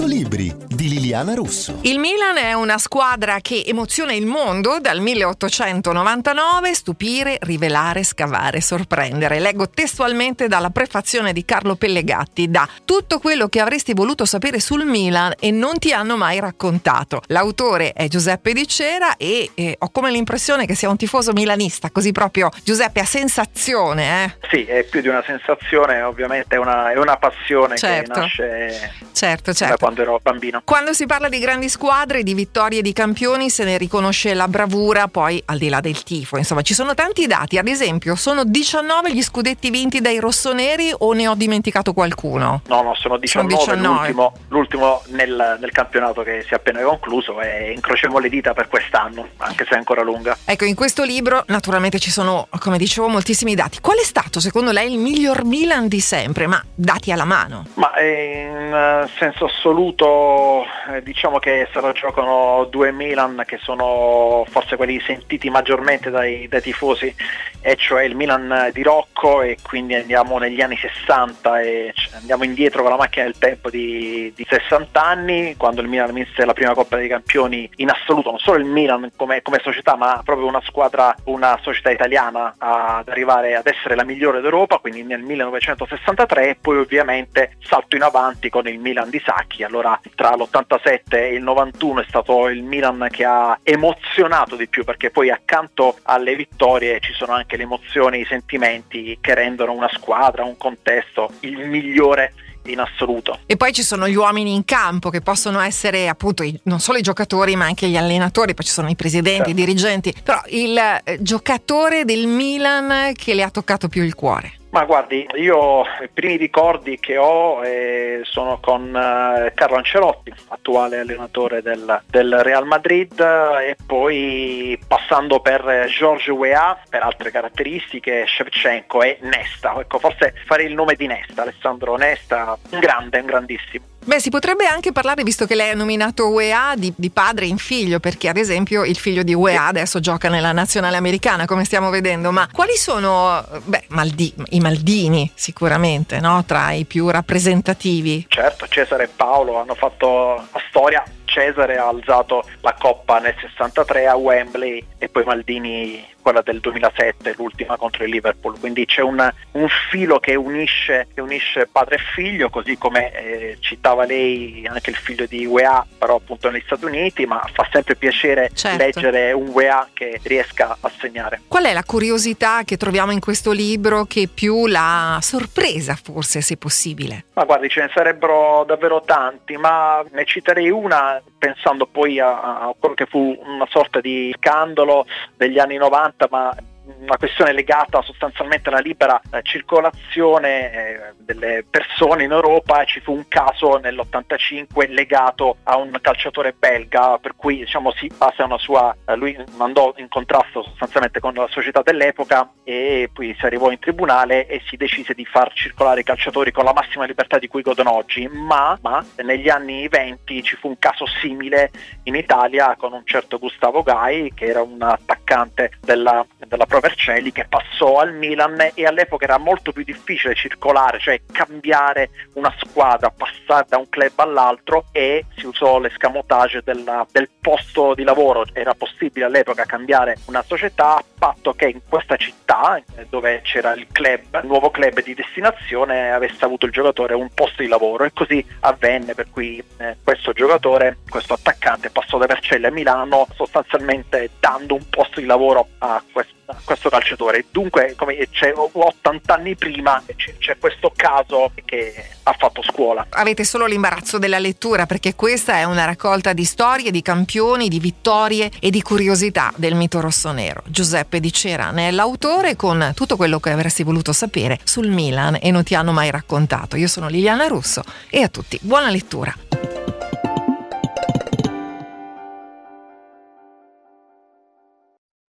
100 libri di Liliana Russo. Il Milan è una squadra che emoziona il mondo dal 1899, stupire, rivelare, scavare, sorprendere. Leggo testualmente dalla prefazione di Carlo Pellegatti da tutto quello che avresti voluto sapere sul Milan e non ti hanno mai raccontato. L'autore è Giuseppe Di Cera e eh, ho come l'impressione che sia un tifoso milanista, così proprio Giuseppe ha sensazione, eh? Sì, è più di una sensazione, ovviamente è una, è una passione Certo. che nasce Certo, certo. Quando ero bambino. Quando si parla di grandi squadre, di vittorie di campioni, se ne riconosce la bravura, poi al di là del tifo. Insomma, ci sono tanti dati. Ad esempio, sono 19 gli scudetti vinti dai rossoneri o ne ho dimenticato qualcuno? No, no, sono 19, 19. l'ultimo, l'ultimo nel, nel campionato che si è appena concluso e incrociamo le dita per quest'anno, anche se è ancora lunga. Ecco, in questo libro naturalmente ci sono, come dicevo, moltissimi dati. Qual è stato secondo lei il miglior Milan di sempre? Ma dati alla mano. Ma eh, in eh, senso assoluto eh, diciamo che se la giocano due Milan che sono forse quelli sentiti maggiormente dai, dai tifosi, e cioè il Milan di Rocco e quindi andiamo negli anni 60 e andiamo indietro con la macchina del tempo di, di 60 anni, quando il Milan vinse la prima Coppa dei Campioni in assoluto, non solo il Milan come, come società, ma proprio una squadra, una società italiana ad arrivare ad essere la migliore d'Europa, quindi nel 1963 e poi ovviamente salto in avanti con il Milan di Sacchi, allora tra l'87 e il 91 è stato il Milan che ha emozionato di più perché poi accanto alle vittorie ci sono anche le emozioni, i sentimenti che rendono una squadra, un contesto il migliore in assoluto. E poi ci sono gli uomini in campo che possono essere appunto i- non solo i giocatori ma anche gli allenatori, poi ci sono i presidenti, Certo. i dirigenti, però il eh, giocatore del Milan che le ha toccato più il cuore. Ma guardi, io i primi ricordi che ho eh, sono con eh, Carlo Ancelotti, attuale allenatore del, del Real Madrid, e poi passando per George Weah, per altre caratteristiche, Shevchenko e Nesta. Ecco, forse farei il nome di Nesta, Alessandro Nesta, un grande, un grandissimo. Beh, si potrebbe anche parlare, visto che lei ha nominato UEA, di, di padre in figlio, perché ad esempio il figlio di UEA adesso gioca nella nazionale americana, come stiamo vedendo. Ma quali sono, beh, Maldi- i Maldini sicuramente, no? Tra i più rappresentativi? Certo, Cesare e Paolo hanno fatto la storia. Cesare ha alzato la coppa nel 63 a Wembley e poi Maldini quella del 2007, l'ultima contro il Liverpool. Quindi c'è un, un filo che unisce, che unisce padre e figlio, così come eh, citava lei anche il figlio di UEA, però appunto negli Stati Uniti, ma fa sempre piacere Certo. leggere un UEA che riesca a segnare. Qual è la curiosità che troviamo in questo libro che più l'ha sorpresa, forse, se possibile? Ma guardi, ce ne sarebbero davvero tanti, ma ne citerei una pensando poi a, a quello che fu una sorta di scandalo degli anni 90, ma una questione legata sostanzialmente alla libera eh, circolazione eh, delle persone in Europa. Ci fu un caso nell'85 legato a un calciatore belga, per cui diciamo si passa una sua. eh, lui andò in contrasto sostanzialmente con la società dell'epoca e poi si arrivò in tribunale e si decise di far circolare i calciatori con la massima libertà di cui godono oggi. Ma, ma negli anni 20 ci fu un caso simile in Italia con un certo Gustavo Gai, che era un attaccante della, della Pro Vercelli, che passò al Milan e all'epoca era molto più difficile circolare, cioè cambiare una squadra, passare da un club all'altro e si usò l'escamotage della- del posto di lavoro. Era possibile all'epoca cambiare una società a patto che in questa città, eh, dove c'era il club, il nuovo club di destinazione, avesse avuto il giocatore un posto di lavoro e così avvenne per cui eh, questo giocatore, questo attaccante passò da Vercelli a Milano sostanzialmente dando un posto di lavoro a questo, questo calciatore. Dunque come c'è 80 anni prima c'è, c'è questo caso che ha fatto scuola. Avete solo l'imbarazzo della lettura perché questa è una raccolta di storie, di campioni, di vittorie e di curiosità del mito rossonero. Giuseppe Di Cera ne è l'autore con tutto quello che avresti voluto sapere sul Milan e non ti hanno mai raccontato. Io sono Liliana Russo e a tutti buona lettura.